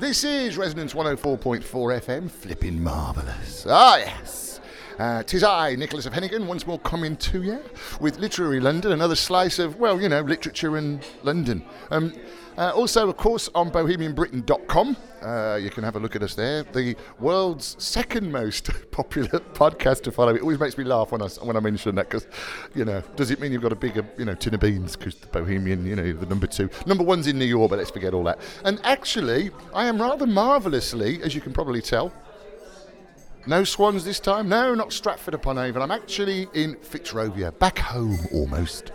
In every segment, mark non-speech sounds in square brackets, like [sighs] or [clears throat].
This is Resonance 104.4 FM, flipping marvellous. Ah, yes. Uh, tis I, Nicholas of Hennigan, once more coming to you with Literary London, another slice of, well, you know, literature in London. Um, uh, also, of course, on bohemianbritain.com, uh, you can have a look at us there. The world's second most [laughs] popular podcast to follow. It always makes me laugh when I, when I mention that because, you know, does it mean you've got a bigger, you know, tin of beans because the Bohemian, you know, the number two. Number one's in New York, but let's forget all that. And actually, I am rather marvellously, as you can probably tell, no swans this time. No, not Stratford upon Avon. I'm actually in Fitzrovia, back home almost.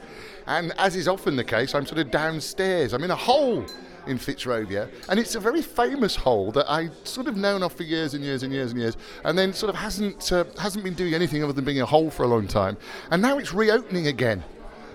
And as is often the case, I'm sort of downstairs. I'm in a hole in Fitzrovia, and it's a very famous hole that I sort of known of for years and years and years and years, and then sort of hasn't uh, hasn't been doing anything other than being a hole for a long time, and now it's reopening again.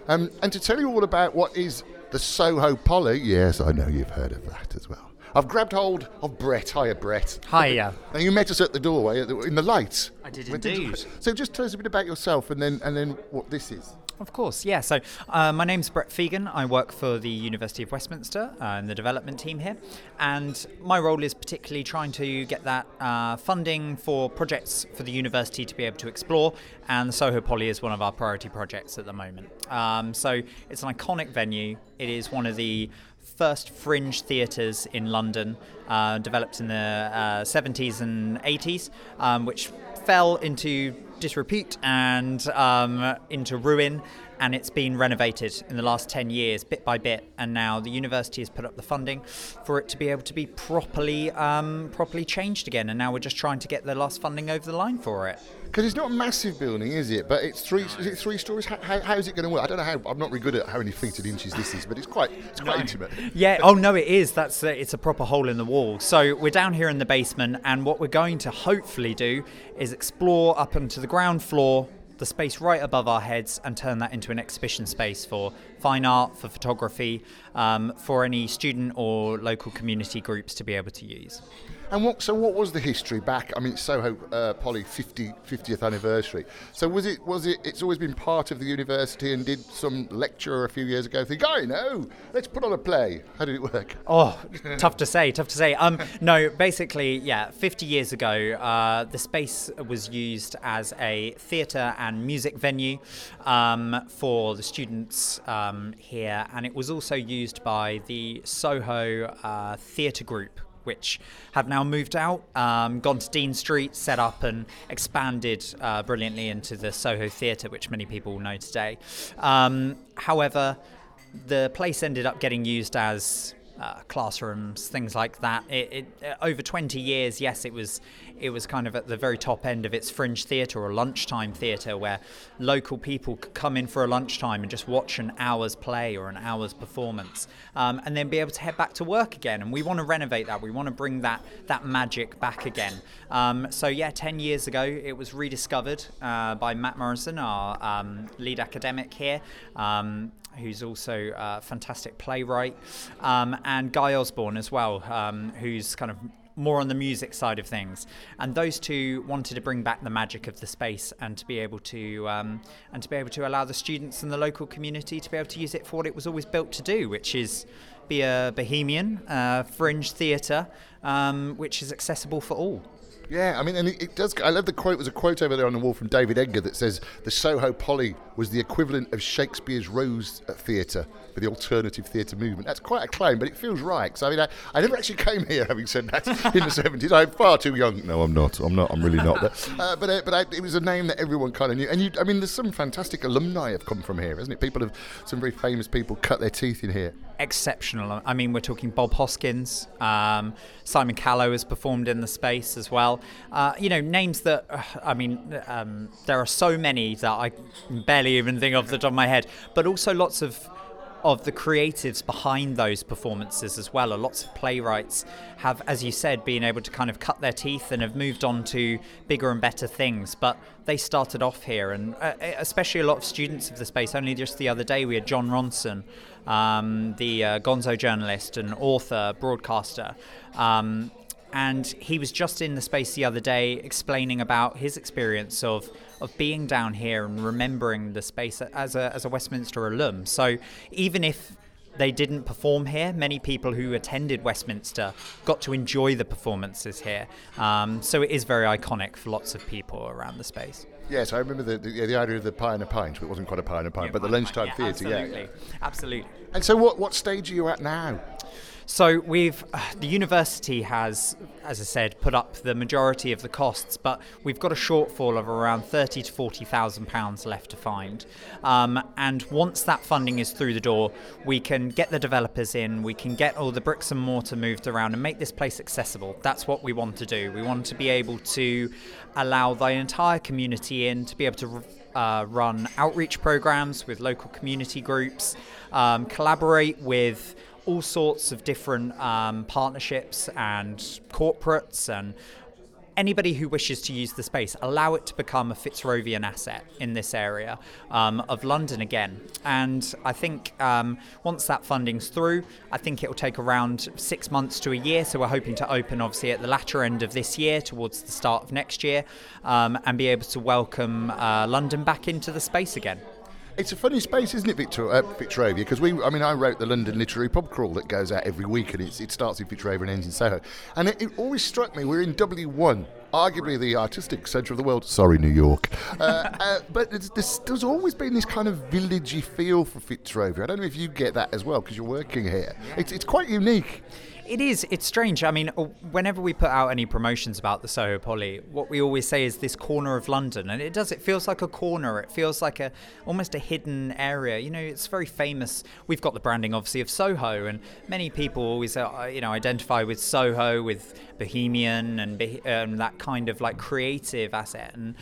Um, and to tell you all about what is the Soho Poly, yes, I know you've heard of that as well. I've grabbed hold of Brett. Hiya, Brett. Hiya. Now you met us at the doorway at the, in the lights. I did indeed. So just tell us a bit about yourself and then and then what this is. Of course, yeah. So uh, my name's Brett Fegan. I work for the University of Westminster uh, in the development team here, and my role is particularly trying to get that uh, funding for projects for the university to be able to explore. And the Soho Poly is one of our priority projects at the moment. Um, so it's an iconic venue. It is one of the first fringe theatres in London, uh, developed in the uh, 70s and 80s, um, which fell into disrepute and um, into ruin. And it's been renovated in the last 10 years, bit by bit. And now the university has put up the funding for it to be able to be properly, um, properly changed again. And now we're just trying to get the last funding over the line for it. Because it's not a massive building, is it? But it's three. Is it three stories? How, how, how is it going to work? I don't know how. I'm not really good at how many feet and inches this is, but it's quite. It's quite intimate. [laughs] Yeah. Oh no, it is. That's a, it's a proper hole in the wall. So we're down here in the basement, and what we're going to hopefully do is explore up onto the ground floor, the space right above our heads, and turn that into an exhibition space for fine art, for photography, um, for any student or local community groups to be able to use. And what? So what was the history back? I mean, Soho uh, Poly 50, 50th anniversary. So was it? Was it? It's always been part of the university, and did some lecturer a few years ago think, I know, let's put on a play. How did it work? Oh, [laughs] tough to say, tough to say. Um, no, basically, yeah, 50 years ago, uh, the space was used as a theatre and music venue um, for the students um, here, and it was also used by the Soho uh, Theatre Group. Which have now moved out, um, gone to Dean Street, set up and expanded uh, brilliantly into the Soho Theatre, which many people know today. Um, however, the place ended up getting used as uh, classrooms, things like that. It, it, uh, over 20 years, yes, it was it was kind of at the very top end of its fringe theatre or lunchtime theatre, where local people could come in for a lunchtime and just watch an hour's play or an hour's performance, um, and then be able to head back to work again. And we want to renovate that. We want to bring that that magic back again. Um, so yeah, 10 years ago, it was rediscovered uh, by Matt Morrison, our um, lead academic here. Who's also a fantastic playwright, um, and Guy Osborne as well, um, who's kind of more on the music side of things. And those two wanted to bring back the magic of the space and to be able to um, and to be able to allow the students and the local community to be able to use it for what it was always built to do, which is be a bohemian uh, fringe theatre, um, which is accessible for all. Yeah, I mean, and it, does. I love the quote. There's a quote over there on the wall from David Edgar that says the Soho Poly was the equivalent of Shakespeare's Rose Theatre for the alternative theatre movement. That's quite a claim, but it feels right. So I mean, I, I never actually came here, [laughs] having said that, in the 70s. I'm far too young. No, I'm not. I'm not. I'm really not. But uh, but, uh, but I, it was a name that everyone kind of knew. And you, I mean, there's some fantastic alumni have come from here, hasn't it? People have some very famous people cut their teeth in here. exceptional. I mean, we're talking Bob Hoskins, um, Simon Callow has performed in the space as well. Uh, you know, names that, uh, I mean, um, there are so many that I barely even think off the top of my head, but also lots of of the creatives behind those performances as well. A lots of playwrights have, as you said, been able to kind of cut their teeth and have moved on to bigger and better things. But they started off here, and uh, especially a lot of students of the space. Only just the other day, we had Jon Ronson, um, the uh, Gonzo journalist and author, broadcaster. Um, and he was just in the space the other day explaining about his experience of of being down here and remembering the space as a as a Westminster alum. So even if they didn't perform here. Many people who attended Westminster got to enjoy the performances here. Um, so it is very iconic for lots of people around the space. Yes, I remember the, the, yeah, the idea of the pie and a pint. It wasn't quite a pie and a pint, Yeah, but the lunchtime yeah, theatre. Yeah, Absolutely, absolutely. And so, what what stage are you at now? So we've [sighs] the university has, as I said, put up the majority of the costs, but we've got a shortfall of around thirty to forty thousand pounds left to find. Um, and once that funding is through the door, we can get the developers in, we can get all the bricks and mortar moved around, and make this place accessible. That's what we want to do. We want to be able to allow the entire community in to be able to. Uh, run outreach programs with local community groups, um, collaborate with all sorts of different um, partnerships and corporates and anybody who wishes to use the space allow it to become a Fitzrovian asset in this area um, of London again. And I think um, once that funding's through, I think it will take around six months to a year. So we're hoping to open obviously at the latter end of this year, towards the start of next year, um, and be able to welcome uh, London back into the space again. It's a funny space, isn't it, Victor, uh, Fitzrovia? Because we, I mean, I wrote the London Literary Pub Crawl that goes out every week, and it's, it starts in Fitzrovia and ends in Soho. And it, it always struck me we're in W1, arguably the artistic centre of the world. Sorry, New York. Uh, uh, but there's always been this kind of villagey feel for Fitzrovia. I don't know if you get that as well because you're working here. It's, it's quite unique. It is. It's strange. I mean, uh, whenever we put out any promotions about the Soho Poly, what we always say is this corner of London, and it does. It feels like a corner. It feels like a almost a hidden area. You know, it's very famous. We've got the branding, obviously, of Soho, and many people always, uh, you know, identify with Soho, with Bohemian, and um, that kind of like creative asset. And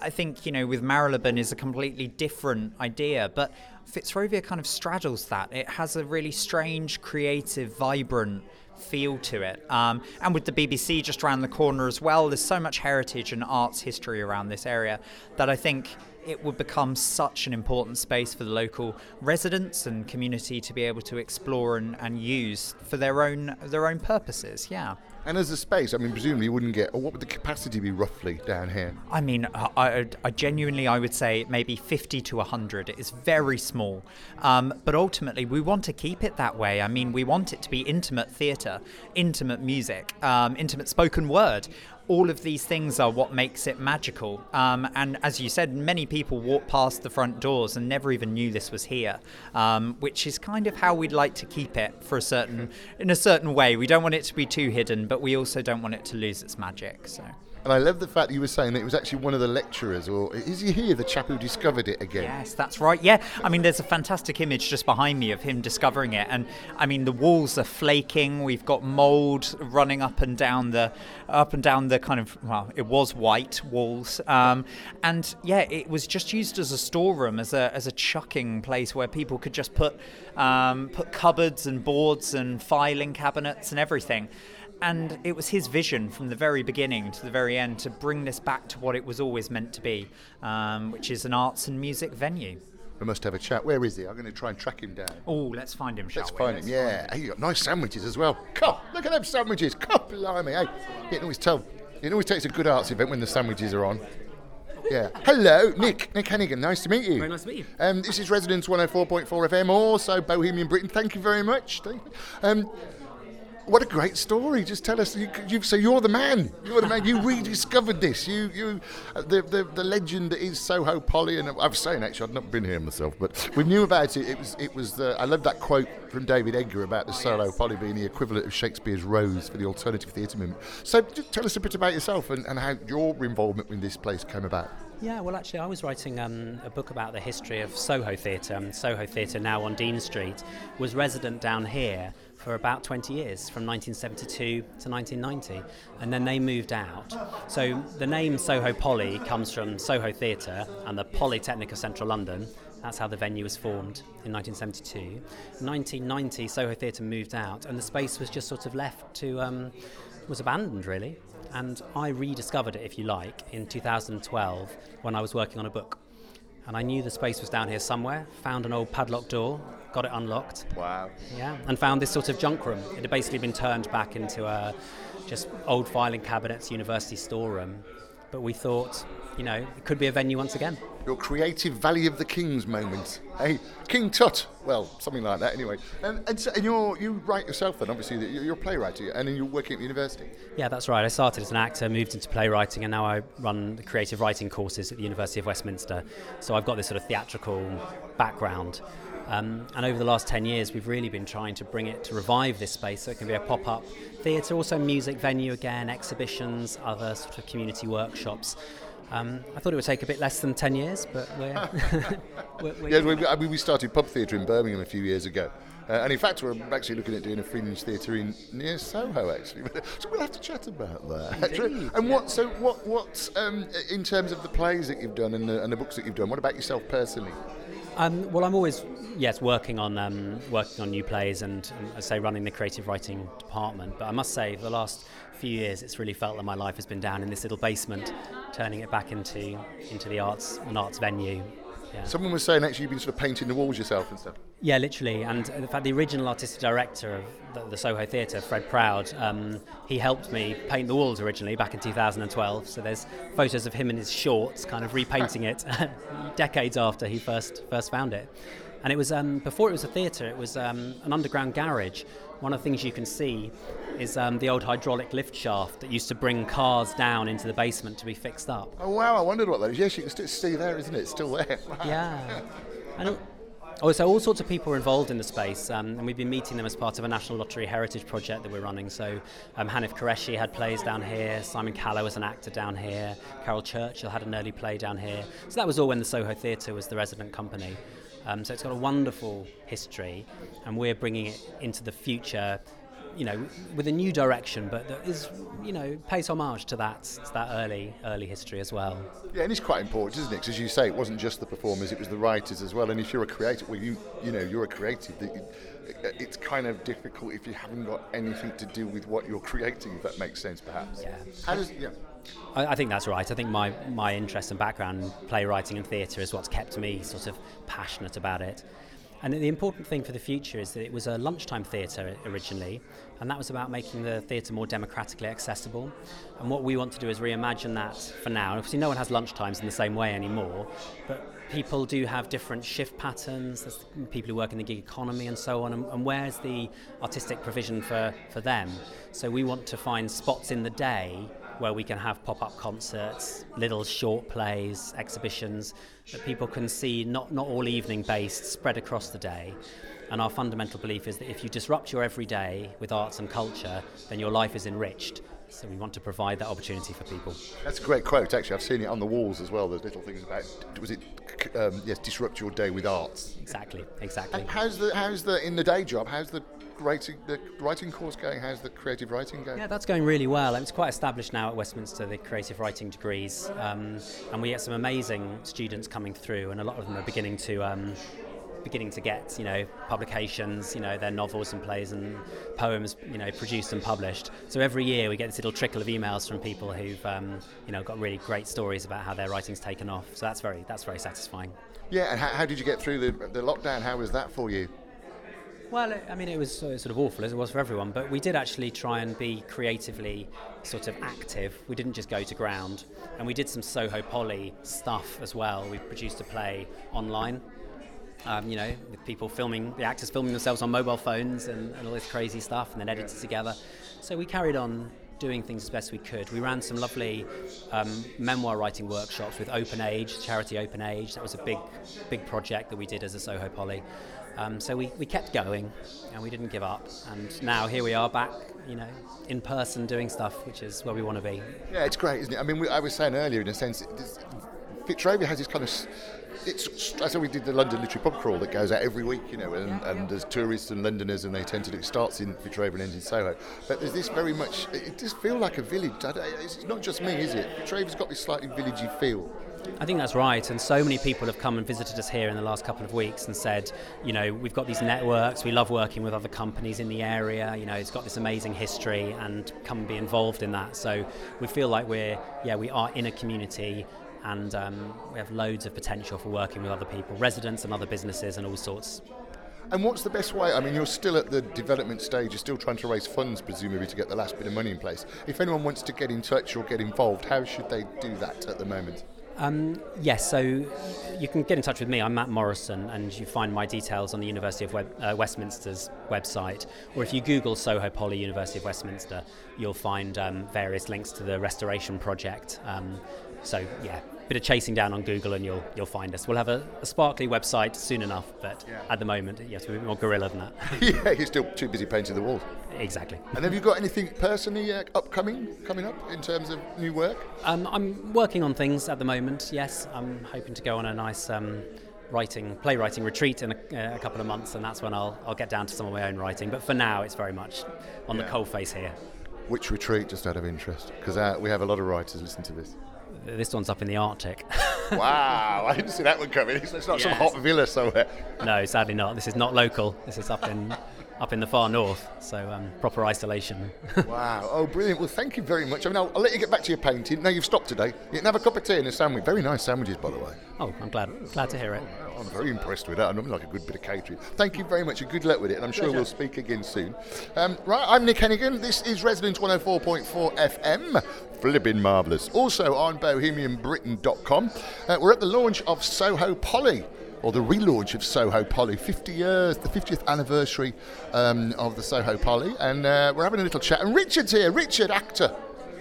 I think you know, with Marylebone is a completely different idea, but Fitzrovia kind of straddles that. It has a really strange, creative, vibrant feel to it. Um, and with the BBC just around the corner as well, there's so much heritage and arts history around this area that I think it would become such an important space for the local residents and community to be able to explore and, and use for their own their own purposes. Yeah. And as a space, I mean, presumably you wouldn't get, or what would the capacity be roughly down here? I mean, I, I, I genuinely, I would say maybe 50 to 100. It is very small. Um, but ultimately, we want to keep it that way. I mean, we want it to be intimate theatre, intimate music, um, intimate spoken word. All of these things are what makes it magical. Um, and as you said, many people walk past the front doors and never even knew this was here, um, which is kind of how we'd like to keep it for a certain, in a certain way. We don't want it to be too hidden, but we also don't want it to lose its magic. So. And I love the fact that you were saying that it was actually one of the lecturers, or is he here, the chap who discovered it again? Yes, that's right. Yeah, I mean, there's a fantastic image just behind me of him discovering it, and I mean, the walls are flaking. We've got mold running up and down the, up and down the kind of well, it was white walls, um, and yeah, it was just used as a storeroom, as a as a chucking place where people could just put um, put cupboards and boards and filing cabinets and everything. And it was his vision from the very beginning to the very end to bring this back to what it was always meant to be, um, which is an arts and music venue. We must have a chat. Where is he? I'm going to try and track him down. Oh, let's find him, shall Let's we? find him. Yeah. Hey, you got nice sandwiches as well. Come, look at them sandwiches. Come, blimey. Hey, you can always tell. It always takes a good arts event when the sandwiches are on. Yeah. Hello, Nick. Nick Hennigan. Nice to meet you. Very nice to meet you. Um, this is Resonance 104.4 FM, also Bohemian Britain. Thank you very much. Um, what a great story! Just tell us. You, you, so you're the man. You're the man. You rediscovered this. You, you, uh, the, the the legend that is Soho Poly. And I was saying actually, I'd not been here myself, but we knew about it. It was, it was. The, I love that quote from David Edgar about the Soho Poly being the equivalent of Shakespeare's Rose for the alternative theatre movement. So, just tell us a bit about yourself and, and how your involvement in this place came about. Yeah, well, actually, I was writing um, a book about the history of Soho Theatre. Um, Soho Theatre, now on Dean Street, was resident down here for about 20 years, from 1972 to 1990, and then they moved out. So the name Soho Poly comes from Soho Theatre and the Polytechnic of Central London. That's how the venue was formed in 1972. In 1990, Soho Theatre moved out, and the space was just sort of left to um, was abandoned really. And I rediscovered it, if you like, in 2012 when I was working on a book. And I knew the space was down here somewhere, found an old padlock door, got it unlocked, Wow. yeah, and found this sort of junk room. It had basically been turned back into a just old filing cabinets, university storeroom. but we thought, you know, it could be a venue once again. Your creative Valley of the Kings moment. Hey, King Tut. Well, something like that anyway. And, and, so, and you're, you write yourself then, obviously, you're you're a playwright, and then you're working at the university. Yeah, that's right. I started as an actor, moved into playwriting, and now I run the creative writing courses at the University of Westminster. So I've got this sort of theatrical background. Um, and over the last 10 years, we've really been trying to bring it to revive this space so it can be a pop up theatre, also music venue again, exhibitions, other sort of community workshops. Um, I thought it would take a bit less than 10 years, but we're. [laughs] [laughs] we're, we're yeah, we, I mean, we started pub theatre in Birmingham a few years ago. Uh, and in fact, we're actually looking at doing a fringe theatre in near Soho, actually. [laughs] so we'll have to chat about that. Indeed, and yeah. what? So what? What? Um, in terms of the plays that you've done and the, and the books that you've done, what about yourself personally? Um, well, I'm always yes working on um, working on new plays and, and I say running the creative writing department. But I must say, for the last few years, it's really felt that my life has been down in this little basement, turning it back into into the arts an arts venue. Yeah. Someone was saying actually you've been sort of painting the walls yourself and stuff. Yeah, literally. And in fact, the original artistic director of the, the Soho Theatre, Fred Proud, um, he helped me paint the walls originally back in 2012. So there's photos of him in his shorts, kind of repainting it [laughs] decades after he first first found it. And it was um, before it was a theatre. It was um, an underground garage. One of the things you can see is um, the old hydraulic lift shaft that used to bring cars down into the basement to be fixed up. Oh wow! I wondered what that is. Yes, you can still see there, isn't it? It's still there. [laughs] yeah. And so all sorts of people are involved in the space, um, and we've been meeting them as part of a National Lottery Heritage project that we're running. So, um, Hanif Kureishi had plays down here, Simon Callow was an actor down here, Caryl Churchill had an early play down here. So, that was all when the Soho Theatre was the resident company. Um, so, it's got a wonderful history, and we're bringing it into the future you know, with a new direction, but that is, you know, pays homage to that to that early early history as well. Yeah, and it's quite important, isn't it? Because as you say, it wasn't just the performers; it was the writers as well. And if you're a creative, well, you you know, you're a creative. It's kind of difficult if you haven't got anything to do with what you're creating. If that makes sense, perhaps. Yeah. How does yeah. I, think that's right. I think my, my interest and background in playwriting and theatre is what's kept me sort of passionate about it. And the important thing for the future is that it was a lunchtime theatre originally, and that was about making the theatre more democratically accessible. And what we want to do is reimagine that for now. Obviously, no one has lunchtimes in the same way anymore, but people do have different shift patterns. There's people who work in the gig economy and so on. And, and where's the artistic provision for, for them? So we want to find spots in the day where we can have pop-up concerts, little short plays, exhibitions that people can see, not, not all evening based, spread across the day. And our fundamental belief is that if you disrupt your everyday with arts and culture, then your life is enriched. So we want to provide that opportunity for people. That's a great quote, actually. I've seen it on the walls as well. There's little things about, was it, um, yes, disrupt your day with arts. Exactly, exactly. And how's the, how's the, in the day job, how's the writing, the writing course going? How's the creative writing going? Yeah, that's going really well. It's quite established now at Westminster, the creative writing degrees. Um, and we get some amazing students coming through, and a lot of them are beginning to. Um, beginning to get you know publications you know their novels and plays and poems you know produced and published. So every year we get this little trickle of emails from people who've um, you know got really great stories about how their writing's taken off. So that's very that's very satisfying. Yeah and how, how did you get through the, the lockdown? How was that for you? Well, I mean, it was sort of awful as it was for everyone, but we did actually try and be creatively sort of active. We didn't just go to ground, and we did some Soho Poly stuff as well. We produced a play online, um, you know, with people filming, the actors filming themselves on mobile phones and, and all this crazy stuff, and then edited together. So we carried on doing things as best we could. We ran some lovely um, memoir writing workshops with Open Age, charity Open Age. That was a big, big project that we did as a Soho Poly. Um, so we, we kept going and we didn't give up. And now here we are back, you know, in person doing stuff, which is where we want to be. Yeah, it's great, isn't it? I mean, we, I was saying earlier, in a sense, Fitzrovia has this kind of. It's that's how we did the London Literary Pub Crawl that goes out every week, you know, and, and there's tourists and Londoners, and they tend to do. It starts in Fitzrovia and ends in Soho, but there's this very much. It does feel like a village. It's not just me, is it? Fitzrovia's got this slightly villagey feel. I think that's right, and so many people have come and visited us here in the last couple of weeks and said, you know, we've got these networks, we love working with other companies in the area, you know, it's got this amazing history, and come and be involved in that. So we feel like we're, yeah, we are in a community and um, we have loads of potential for working with other people, residents and other businesses and all sorts. And what's the best way? I mean, you're still at the development stage. You're still trying to raise funds, presumably, to get the last bit of money in place. If anyone wants to get in touch or get involved, how should they do that at the moment? Um, yes, so you can get in touch with me. I'm Matt Morrison, and you find my details on the University of Web, uh, Westminster's website. Or if you Google Soho Poly University of Westminster, you'll find um, various links to the restoration project. Um, so, yeah, bit of chasing down on Google and you'll you'll find us. We'll have a, a sparkly website soon enough, but yeah. at the moment you have to be a bit more guerrilla than that. [laughs] yeah, you're still too busy painting the walls. Exactly. And have you got anything personally uh, upcoming coming up in terms of new work? Um, I'm working on things at the moment. Yes, I'm hoping to go on a nice. Um, writing playwriting retreat in a, uh, a, couple of months and that's when I'll, I'll get down to some of my own writing but for now it's very much on yeah. the cold face here which retreat just out of interest because uh, we have a lot of writers listen to this this one's up in the Arctic. [laughs] wow, I didn't see that one coming. It's not yes. some hot villa somewhere. No, sadly not. This is not local. This is up in up in the far north, so um, proper isolation. [laughs] wow, oh brilliant. Well, thank you very much. I mean, I'll, I'll, let you get back to your painting. Now you've stopped today. You can have a cup of tea and a sandwich. Very nice sandwiches, by the way. Oh, I'm glad glad to hear it. Oh, I'm very impressed with that. I'm like a good bit of catering. Thank you very much and good luck with it, and I'm sure we'll speak again soon. Um, right, I'm Nick Hennigan. This is Resonance 104.4 FM. Flipping marvellous. Also on bohemianbritain.com. Uh, we're at the launch of Soho Poly or the relaunch of Soho Poly, 50 years, the 50th anniversary um, of the Soho Poly, and uh, we're having a little chat. And Richard's here, Richard, actor.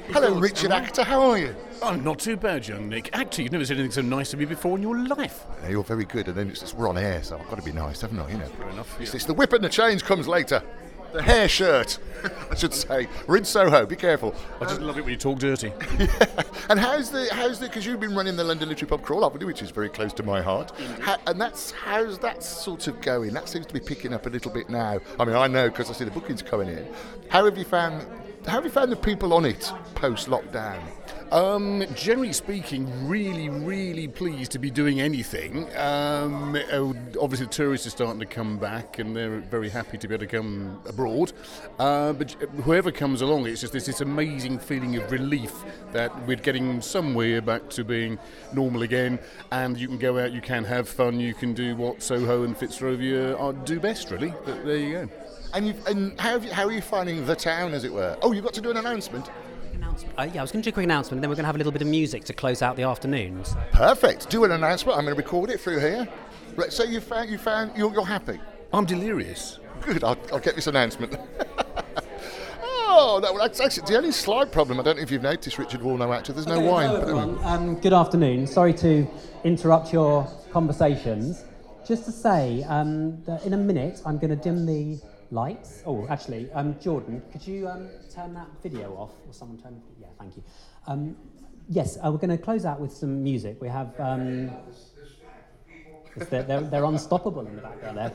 Hello, Richard, actor. How are you? I'm not too bad, young Nick. Actor, you've never said anything so nice to me before in your life. Yeah, you're very good, and then it's just, we're on air, so I've got to be nice, haven't I? You know. Fair enough. It's, it's the whip and the change comes later the hair shirt, [laughs] I should say. We're in Soho. Be careful. I just love it when you talk dirty. yeah. [laughs] And how's the how's the because you've been running the London Literary Pub Crawl, haven't you, which is very close to my heart. How, and that's how's that sort of going? That seems to be picking up a little bit now. I mean, I know because I see the bookings coming in. How have you found? How have you found the people on it post lockdown? Um, generally speaking, really, really pleased to be doing anything. Um, oh, obviously, tourists are starting to come back, and they're very happy to be able to come abroad. Uh, but whoever comes along, it's just this, this amazing feeling of relief that we're getting somewhere back to being normal again, and you can go out, you can have fun, you can do what Soho and Fitzrovia are, do best, really. But there you go. And, and how, you, how are you finding the town, as it were? Oh, you've got to do an announcement announcement? Uh, yeah, I was going to do a quick announcement, and then we're going to have a little bit of music to close out the afternoons. Perfect. Do an announcement. I'm going to record it through here. Right, so you found you found you're, you're happy. I'm delirious. Good. I'll, I'll get this announcement. [laughs] oh, that, that's actually the only slight problem. I don't know if you've noticed, Richard Warno actually. There's no okay, wine. Hello, everyone. Um, good afternoon. Sorry to interrupt your conversations. Just to say um, that in a minute I'm going to dim the lights. Oh, actually, um, Jordan, could you um, turn that video off? Or someone turn? Yeah, thank you. Um, yes, uh, we're going to close out with some music. We have. Um, they're, they're, they're, unstoppable in the background there.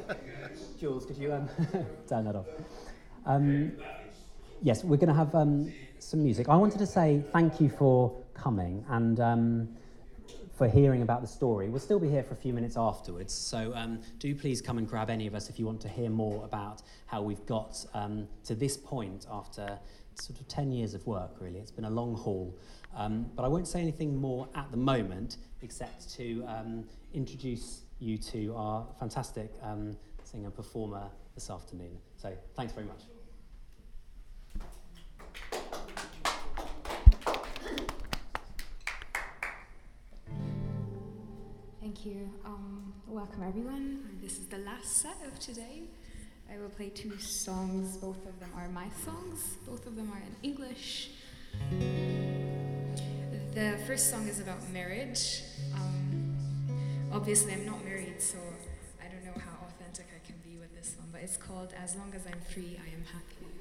Jules, could you um, [laughs] turn that off? Um, yes, we're going to have some music. I wanted to say thank you for coming and for hearing about the story. We'll still be here for a few minutes afterwards, so um, do please come and grab any of us if you want to hear more about how we've got um, to this point after sort of 10 years of work, really. It's been a long haul. Um, but I won't say anything more at the moment except to um, introduce you to our fantastic um, singer performer this afternoon. So thanks very much. Thank you. Um, welcome, everyone. This is the last set of today. I will play two songs. Both of them are my songs. Both of them are in English. The first song is about marriage. Um, obviously, I'm not married, so I don't know how authentic I can be with this one, but it's called As Long as I'm Free, I Am Happy.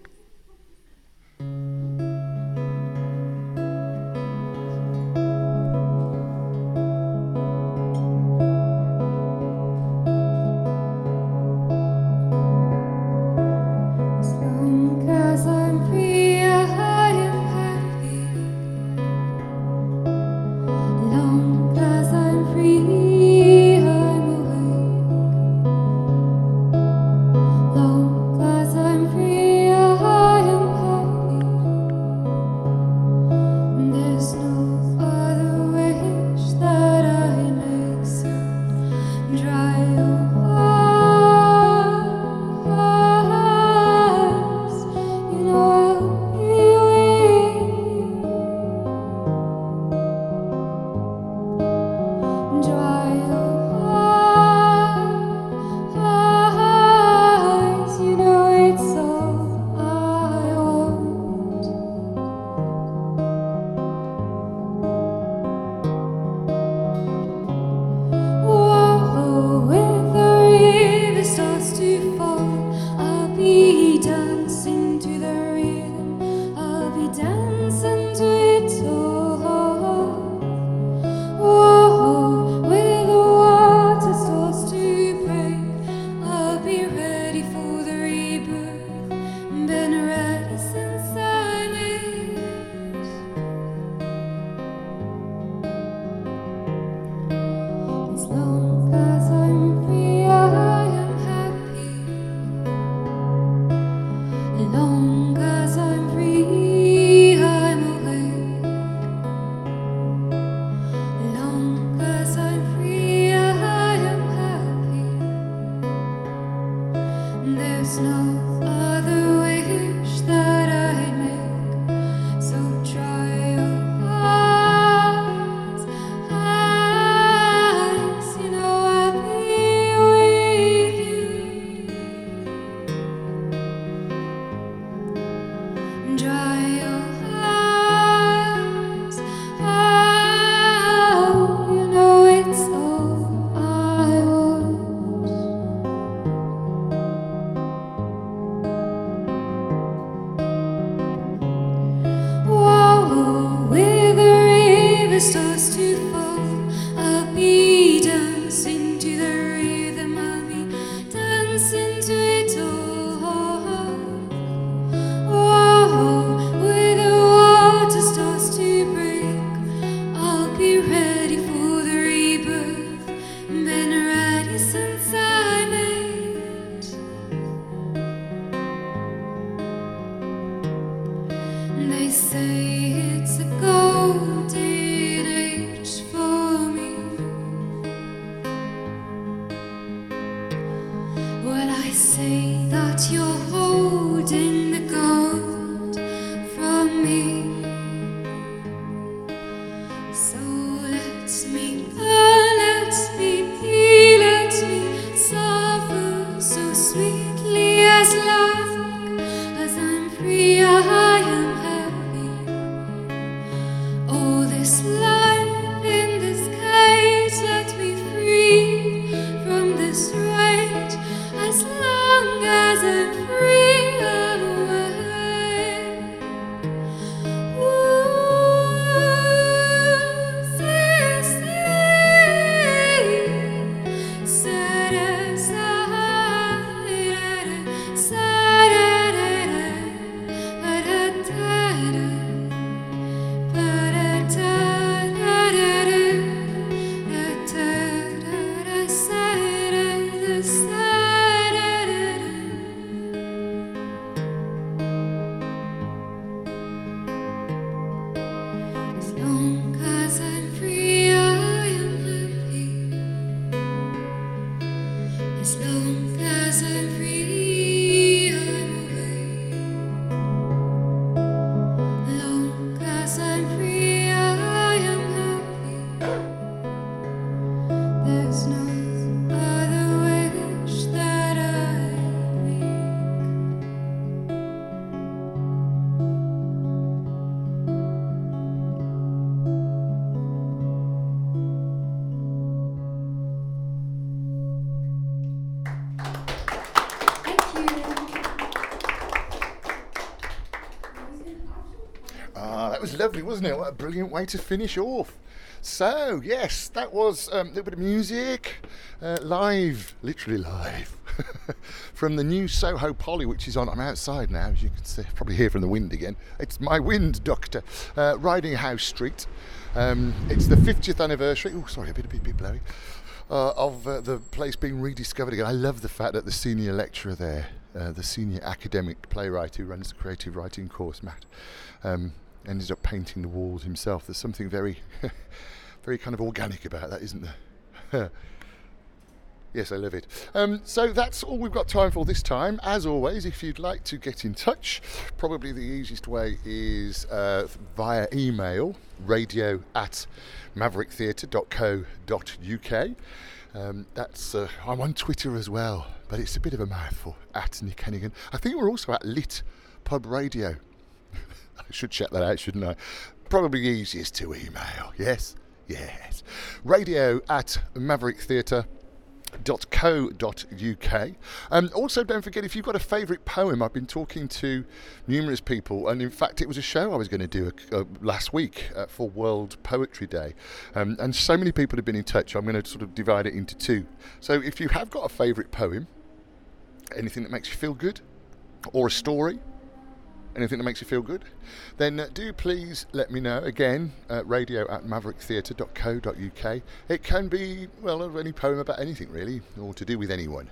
Lovely, wasn't it? What a brilliant way to finish off. So, yes, that was um, a little bit of music, uh, live, literally live, [laughs] from the new Soho Poly, which is on. I'm outside now, as you can see, probably hear from the wind again. It's my wind doctor, uh, Riding House Street. Um, it's the 50th anniversary. Oh, sorry, a bit, a bit, bit blurry. Uh, of uh, the place being rediscovered again. I love the fact that the senior lecturer there, uh, the senior academic playwright who runs the creative writing course, Matt, um, ended up painting the walls himself. There's something very, [laughs] very kind of organic about that, isn't there? [laughs] Yes, I love it. Um, so that's all we've got time for this time. As always, if you'd like to get in touch, probably the easiest way is uh, via email radio at mavericktheatre.co.uk. Um, that's uh, I'm on Twitter as well, but it's a bit of a mouthful. At Nick Hennigan. I think we're also at Lit Pub Radio. I should check that out, shouldn't I? Probably easiest to email. Yes, yes. Radio at Maverick Theatre www.co.uk. Um, also, don't forget if you've got a favourite poem. I've been talking to numerous people, and in fact, it was a show I was going to do uh, last week uh, for World Poetry Day, um, and so many people have been in touch. I'm going to sort of divide it into two. So, if you have got a favourite poem, anything that makes you feel good, or a story, anything that makes you feel good, then uh, do please let me know. Again, uh, radio at mavericktheatre.co.uk. It can be, well, any poem about anything really, or to do with anyone.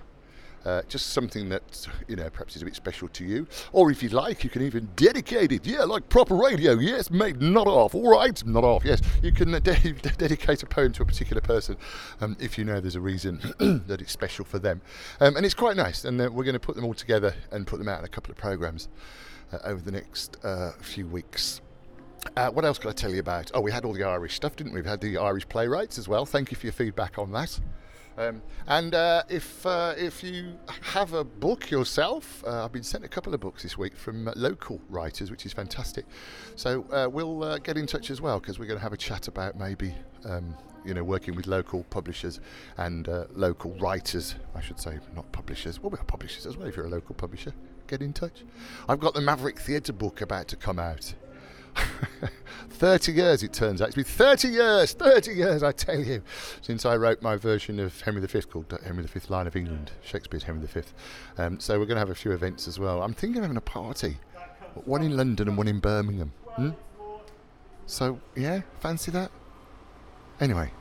Uh, just something that, you know, perhaps is a bit special to you. Or if you'd like, you can even dedicate it. Yeah, like proper radio. Yes, mate, not off. All right, not off. Yes, you can uh, [laughs] de- dedicate a poem to a particular person um, if you know there's a reason [clears throat] that it's special for them. Um, and it's quite nice. And uh, we're going to put them all together and put them out in a couple of programmes over the next uh, few weeks. Uh, what else could I tell you about? Oh, we had all the Irish stuff, didn't we? We had the Irish playwrights as well. Thank you for your feedback on that. Um, and uh, if uh, if you have a book yourself, uh, I've been sent a couple of books this week from uh, local writers, which is fantastic. So uh, we'll uh, get in touch as well because we're going to have a chat about maybe um, you know working with local publishers and uh, local writers, I should say, not publishers. Well, we're publishers as well. If you're a local publisher, get in touch. I've got the Maverick Theatre book about to come out. [laughs] 30 years it turns out. It's been 30 years, 30 years, I tell you, since I wrote my version of Henry V called Henry V Line of England, Shakespeare's Henry V. Um, so we're going to have a few events as well. I'm thinking of having a party, one in London and one in Birmingham. Hmm? So, yeah, fancy that? Anyway,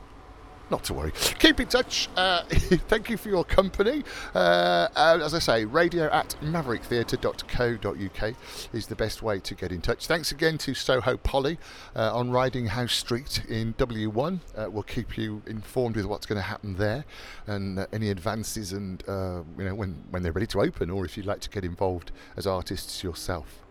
not to worry. Keep in touch. Uh, [laughs] thank you for your company. Uh, as I say, radio at mavericktheatre.co.uk is the best way to get in touch. Thanks again to Soho Poly uh, on Riding House Street in W1. Uh, we'll keep you informed with what's going to happen there and uh, any advances and uh, you know when, when they're ready to open or if you'd like to get involved as artists yourself.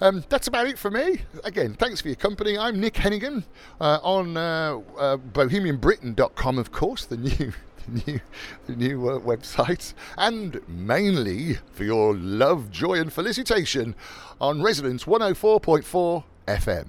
Um, that's about it for me. Again, thanks for your company. I'm Nick Hennigan uh, on uh, uh, BohemianBritain.com, of course, the new. [laughs] New, the new uh, website, and mainly for your love, joy, and felicitation on Resonance 104.4 FM.